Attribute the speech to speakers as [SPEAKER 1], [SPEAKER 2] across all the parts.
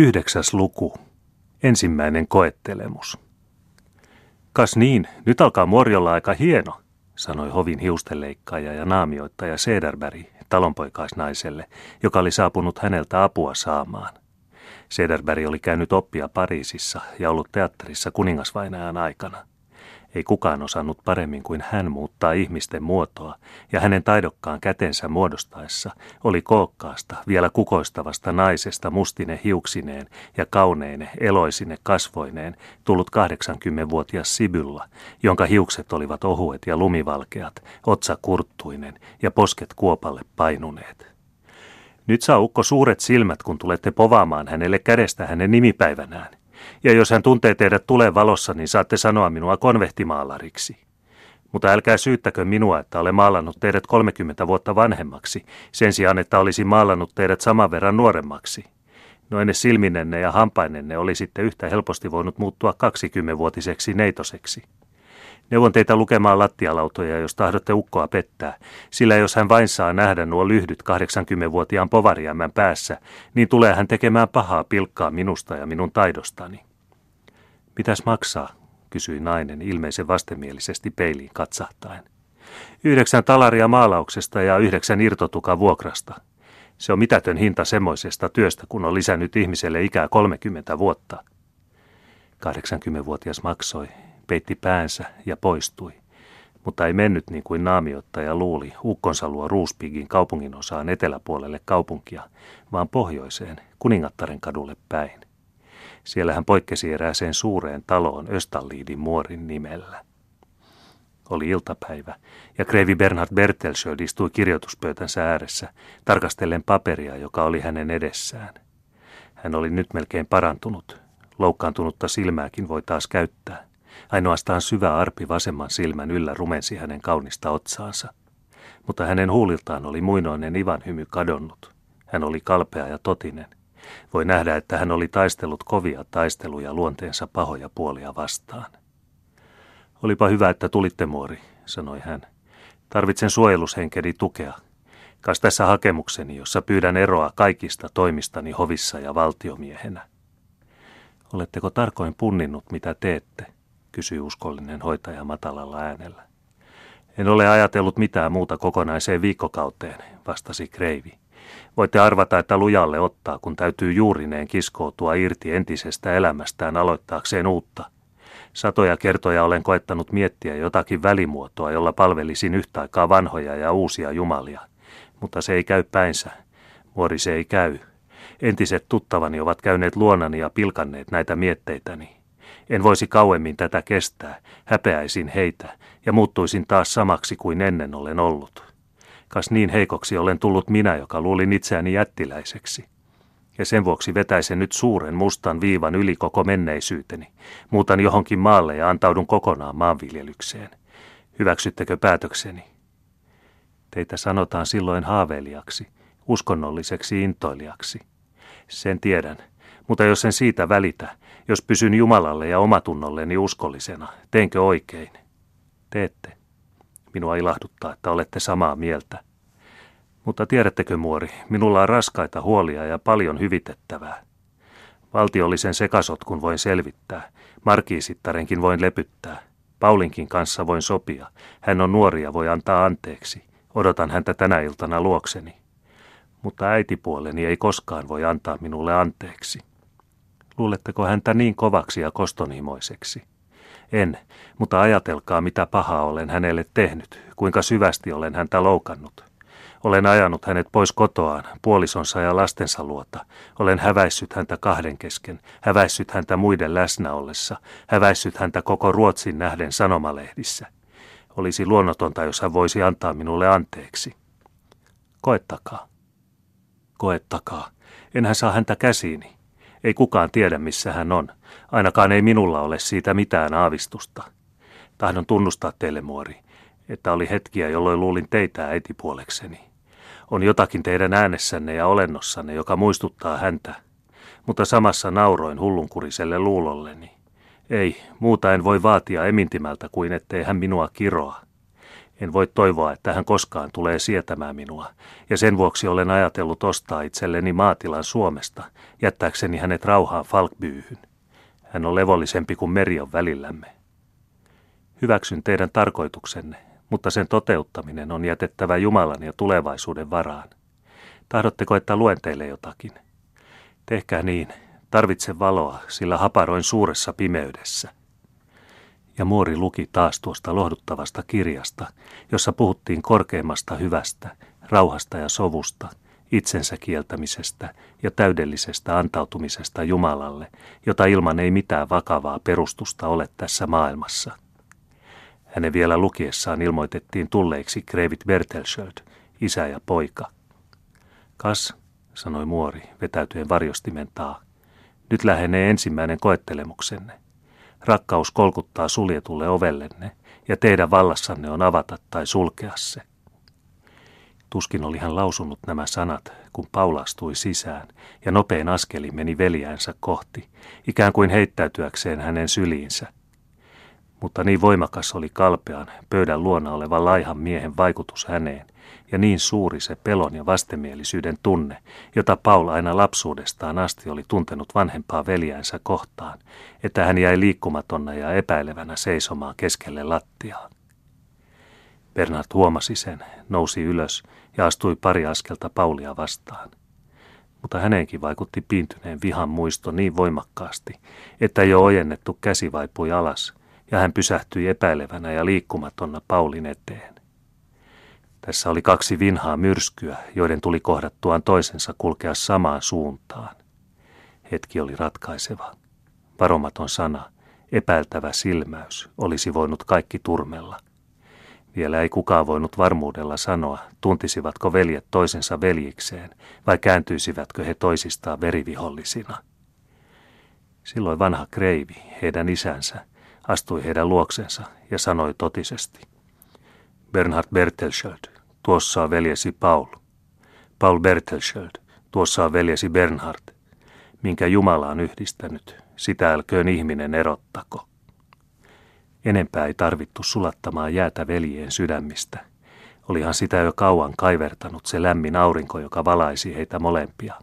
[SPEAKER 1] Yhdeksäs luku. Ensimmäinen koettelemus. Kas niin, nyt alkaa Morjolla aika hieno, sanoi hovin hiustenleikkaaja ja naamioittaja Sederberg talonpoikaisnaiselle, joka oli saapunut häneltä apua saamaan. Sederberg oli käynyt oppia Pariisissa ja ollut teatterissa kuningasvainajan aikana. Ei kukaan osannut paremmin kuin hän muuttaa ihmisten muotoa, ja hänen taidokkaan kätensä muodostaessa oli kookkaasta, vielä kukoistavasta naisesta mustine hiuksineen ja kauneine, eloisine kasvoineen tullut 80-vuotias Sibylla, jonka hiukset olivat ohuet ja lumivalkeat, otsa kurttuinen ja posket kuopalle painuneet. Nyt saa ukko suuret silmät, kun tulette povaamaan hänelle kädestä hänen nimipäivänään. Ja jos hän tuntee teidät tulee valossa, niin saatte sanoa minua konvehtimaalariksi. Mutta älkää syyttäkö minua, että olen maalannut teidät 30 vuotta vanhemmaksi, sen sijaan, että olisin maalannut teidät saman verran nuoremmaksi. No ennen silminenne ja hampainenne olisitte yhtä helposti voinut muuttua 20-vuotiseksi neitoseksi. Neuvon teitä lukemaan lattialautoja, jos tahdotte ukkoa pettää, sillä jos hän vain saa nähdä nuo lyhdyt 80-vuotiaan povariämmän päässä, niin tulee hän tekemään pahaa pilkkaa minusta ja minun taidostani. Mitäs maksaa? kysyi nainen ilmeisen vastenmielisesti peiliin katsahtaen. Yhdeksän talaria maalauksesta ja yhdeksän irtotuka vuokrasta. Se on mitätön hinta semmoisesta työstä, kun on lisännyt ihmiselle ikää 30 vuotta. 80-vuotias maksoi peitti päänsä ja poistui. Mutta ei mennyt niin kuin naamiottaja luuli ukkonsa luo Ruuspigin kaupungin osaan eteläpuolelle kaupunkia, vaan pohjoiseen Kuningattaren kadulle päin. Siellä hän poikkesi erääseen suureen taloon Östalliidin muorin nimellä. Oli iltapäivä, ja Kreivi Bernhard Bertelsöld istui kirjoituspöytänsä ääressä, tarkastellen paperia, joka oli hänen edessään. Hän oli nyt melkein parantunut. Loukkaantunutta silmääkin voi taas käyttää. Ainoastaan syvä arpi vasemman silmän yllä rumensi hänen kaunista otsaansa. Mutta hänen huuliltaan oli muinoinen Ivan hymy kadonnut. Hän oli kalpea ja totinen. Voi nähdä, että hän oli taistellut kovia taisteluja luonteensa pahoja puolia vastaan. Olipa hyvä, että tulitte, muori, sanoi hän. Tarvitsen suojelushenkeni tukea. Kas tässä hakemukseni, jossa pyydän eroa kaikista toimistani hovissa ja valtiomiehenä. Oletteko tarkoin punninnut, mitä teette? Kysyi uskollinen hoitaja matalalla äänellä. En ole ajatellut mitään muuta kokonaiseen viikkokauteen, vastasi Kreivi. Voitte arvata, että lujalle ottaa, kun täytyy juurineen kiskoutua irti entisestä elämästään aloittaakseen uutta. Satoja kertoja olen koettanut miettiä jotakin välimuotoa, jolla palvelisin yhtä aikaa vanhoja ja uusia jumalia. Mutta se ei käy päinsä. Muori se ei käy. Entiset tuttavani ovat käyneet luonani ja pilkanneet näitä mietteitäni. En voisi kauemmin tätä kestää, häpeäisin heitä ja muuttuisin taas samaksi kuin ennen olen ollut. Kas niin heikoksi olen tullut minä, joka luulin itseäni jättiläiseksi. Ja sen vuoksi vetäisen nyt suuren mustan viivan yli koko menneisyyteni. Muutan johonkin maalle ja antaudun kokonaan maanviljelykseen. Hyväksyttekö päätökseni? Teitä sanotaan silloin haaveilijaksi, uskonnolliseksi intoilijaksi. Sen tiedän, mutta jos en siitä välitä, jos pysyn Jumalalle ja omatunnolleni uskollisena, teenkö oikein? Teette. Minua ilahduttaa, että olette samaa mieltä. Mutta tiedättekö, muori, minulla on raskaita huolia ja paljon hyvitettävää. Valtiollisen sekasotkun voin selvittää, markiisittarenkin voin lepyttää, Paulinkin kanssa voin sopia. Hän on nuori ja voi antaa anteeksi. Odotan häntä tänä iltana luokseni. Mutta äitipuoleni ei koskaan voi antaa minulle anteeksi. Luuletteko häntä niin kovaksi ja kostonhimoiseksi? En, mutta ajatelkaa mitä pahaa olen hänelle tehnyt, kuinka syvästi olen häntä loukannut. Olen ajanut hänet pois kotoaan, puolisonsa ja lastensa luota. Olen häväissyt häntä kahden kesken, häväissyt häntä muiden läsnä ollessa, häväissyt häntä koko Ruotsin nähden sanomalehdissä. Olisi luonnotonta, jos hän voisi antaa minulle anteeksi. Koettakaa. Koettakaa. Enhän saa häntä käsiini. Ei kukaan tiedä, missä hän on. Ainakaan ei minulla ole siitä mitään aavistusta. Tahdon tunnustaa teille, muori, että oli hetkiä, jolloin luulin teitä äitipuolekseni. On jotakin teidän äänessänne ja olennossanne, joka muistuttaa häntä, mutta samassa nauroin hullunkuriselle luulolleni. Ei, muuta en voi vaatia emintimältä kuin ettei hän minua kiroa. En voi toivoa, että hän koskaan tulee sietämään minua, ja sen vuoksi olen ajatellut ostaa itselleni maatilan Suomesta, jättääkseni hänet rauhaan Falkbyyhyn. Hän on levollisempi kuin meri on välillämme. Hyväksyn teidän tarkoituksenne, mutta sen toteuttaminen on jätettävä Jumalan ja tulevaisuuden varaan. Tahdotteko, että luen teille jotakin? Tehkää niin, tarvitse valoa, sillä haparoin suuressa pimeydessä. Ja Muori luki taas tuosta lohduttavasta kirjasta, jossa puhuttiin korkeimmasta hyvästä, rauhasta ja sovusta, itsensä kieltämisestä ja täydellisestä antautumisesta Jumalalle, jota ilman ei mitään vakavaa perustusta ole tässä maailmassa. Hänen vielä lukiessaan ilmoitettiin tulleiksi Krevit Bertelsköld, isä ja poika. Kas, sanoi muori, vetäytyen varjostimen taa. Nyt lähenee ensimmäinen koettelemuksenne. Rakkaus kolkuttaa suljetulle ovellenne, ja teidän vallassanne on avata tai sulkea se. Tuskin oli hän lausunut nämä sanat, kun Paula astui sisään, ja nopein askeli meni veljäänsä kohti, ikään kuin heittäytyäkseen hänen syliinsä – mutta niin voimakas oli kalpean, pöydän luona olevan laihan miehen vaikutus häneen, ja niin suuri se pelon ja vastenmielisyyden tunne, jota Paul aina lapsuudestaan asti oli tuntenut vanhempaa veljäänsä kohtaan, että hän jäi liikkumatonna ja epäilevänä seisomaan keskelle lattiaa. Bernard huomasi sen, nousi ylös ja astui pari askelta Paulia vastaan. Mutta häneenkin vaikutti piintyneen vihan muisto niin voimakkaasti, että jo ojennettu käsi vaipui alas – ja hän pysähtyi epäilevänä ja liikkumatonna Paulin eteen. Tässä oli kaksi vinhaa myrskyä, joiden tuli kohdattuaan toisensa kulkea samaan suuntaan. Hetki oli ratkaiseva. Varomaton sana, epäiltävä silmäys, olisi voinut kaikki turmella. Vielä ei kukaan voinut varmuudella sanoa, tuntisivatko veljet toisensa veljikseen vai kääntyisivätkö he toisistaan verivihollisina. Silloin vanha kreivi, heidän isänsä, astui heidän luoksensa ja sanoi totisesti. Bernhard Bertelsköld, tuossa on veljesi Paul. Paul Bertelsköld, tuossa on veljesi Bernhard. Minkä Jumala on yhdistänyt, sitä älköön ihminen erottako. Enempää ei tarvittu sulattamaan jäätä veljien sydämistä. Olihan sitä jo kauan kaivertanut se lämmin aurinko, joka valaisi heitä molempia.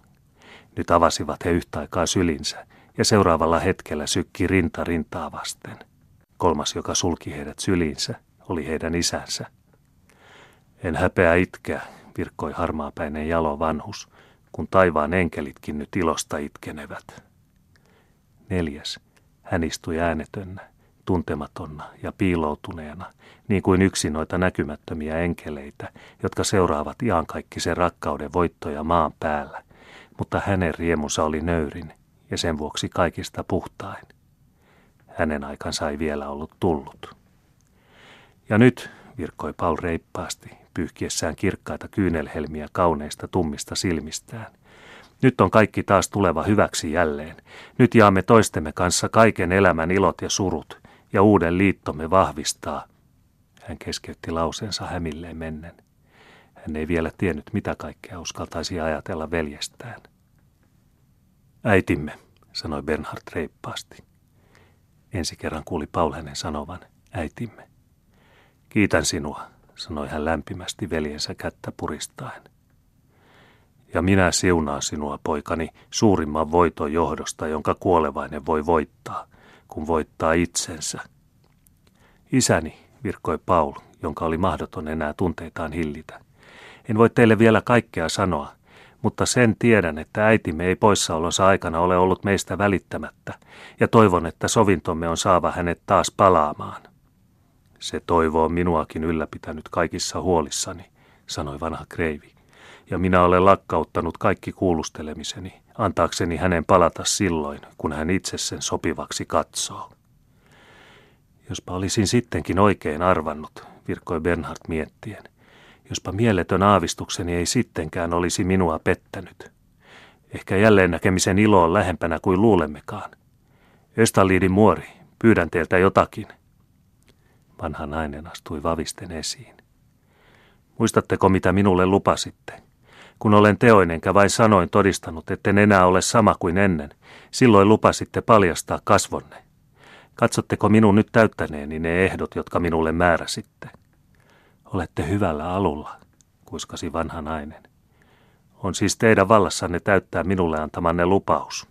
[SPEAKER 1] Nyt avasivat he yhtä aikaa sylinsä ja seuraavalla hetkellä sykki rinta rintaa vasten. Kolmas, joka sulki heidät syliinsä, oli heidän isänsä. En häpeä itkeä, virkkoi harmaapäinen jalo vanhus, kun taivaan enkelitkin nyt ilosta itkenevät. Neljäs, hän istui äänetönnä, tuntematonna ja piiloutuneena, niin kuin yksi noita näkymättömiä enkeleitä, jotka seuraavat iankaikkisen rakkauden voittoja maan päällä, mutta hänen riemunsa oli nöyrin ja sen vuoksi kaikista puhtain. Hänen aikansa ei vielä ollut tullut. Ja nyt, virkkoi Paul reippaasti, pyyhkiessään kirkkaita kyynelhelmiä kauneista tummista silmistään. Nyt on kaikki taas tuleva hyväksi jälleen. Nyt jaamme toistemme kanssa kaiken elämän ilot ja surut, ja uuden liittomme vahvistaa. Hän keskeytti lauseensa hämilleen mennen. Hän ei vielä tiennyt, mitä kaikkea uskaltaisi ajatella veljestään. Äitimme, sanoi Bernhard reippaasti. Ensi kerran kuuli Paul hänen sanovan, äitimme. Kiitän sinua, sanoi hän lämpimästi veljensä kättä puristaen. Ja minä siunaan sinua, poikani, suurimman voiton johdosta, jonka kuolevainen voi voittaa, kun voittaa itsensä. Isäni, virkkoi Paul, jonka oli mahdoton enää tunteitaan hillitä. En voi teille vielä kaikkea sanoa, mutta sen tiedän, että äitimme ei poissaolonsa aikana ole ollut meistä välittämättä, ja toivon, että sovintomme on saava hänet taas palaamaan. Se toivo on minuakin ylläpitänyt kaikissa huolissani, sanoi vanha kreivi, ja minä olen lakkauttanut kaikki kuulustelemiseni, antaakseni hänen palata silloin, kun hän itse sen sopivaksi katsoo. Jospa olisin sittenkin oikein arvannut, virkkoi Bernhard miettien – jospa mieletön aavistukseni ei sittenkään olisi minua pettänyt. Ehkä jälleen näkemisen ilo on lähempänä kuin luulemmekaan. Östaliidin muori, pyydän teiltä jotakin. Vanha nainen astui vavisten esiin. Muistatteko, mitä minulle lupasitte? Kun olen teoin enkä vain sanoin todistanut, etten enää ole sama kuin ennen, silloin lupasitte paljastaa kasvonne. Katsotteko minun nyt täyttäneeni ne ehdot, jotka minulle määräsitte? Olette hyvällä alulla, kuiskasi vanha nainen. On siis teidän vallassanne täyttää minulle antamanne lupaus.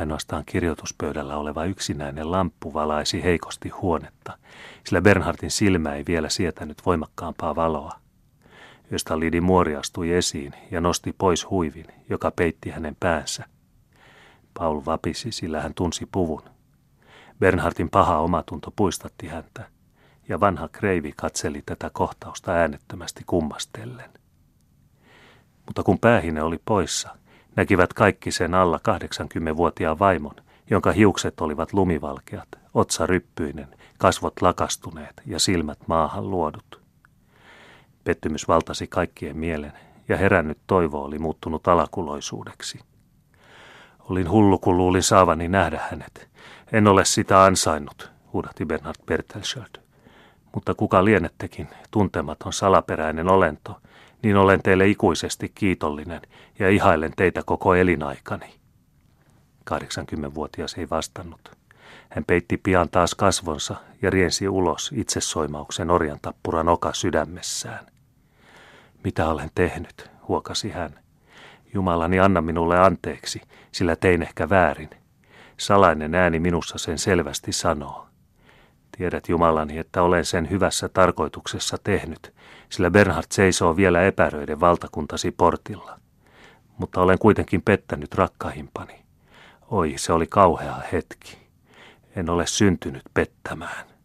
[SPEAKER 1] Ainoastaan kirjoituspöydällä oleva yksinäinen lamppu valaisi heikosti huonetta, sillä Bernhardin silmä ei vielä sietänyt voimakkaampaa valoa. Lidi muori astui esiin ja nosti pois huivin, joka peitti hänen päänsä. Paul vapisi, sillä hän tunsi puvun. Bernhardin paha omatunto puistatti häntä, ja vanha kreivi katseli tätä kohtausta äänettömästi kummastellen. Mutta kun päähine oli poissa, näkivät kaikki sen alla 80-vuotiaan vaimon, jonka hiukset olivat lumivalkeat, otsa ryppyinen, kasvot lakastuneet ja silmät maahan luodut. Pettymys valtasi kaikkien mielen, ja herännyt toivo oli muuttunut alakuloisuudeksi. Olin hullu, kun luulin saavani nähdä hänet. En ole sitä ansainnut, huudahti Bernard Bertelschild. Mutta kuka lienettekin, tuntematon salaperäinen olento, niin olen teille ikuisesti kiitollinen ja ihailen teitä koko elinaikani. 80-vuotias ei vastannut. Hän peitti pian taas kasvonsa ja riensi ulos itsesoimauksen orjan tappuran oka sydämessään. Mitä olen tehnyt, huokasi hän. Jumalani, anna minulle anteeksi, sillä tein ehkä väärin. Salainen ääni minussa sen selvästi sanoo. Tiedät Jumalani, että olen sen hyvässä tarkoituksessa tehnyt, sillä Bernhard seisoo vielä epäröiden valtakuntasi portilla. Mutta olen kuitenkin pettänyt rakkaimpani. Oi, se oli kauhea hetki. En ole syntynyt pettämään.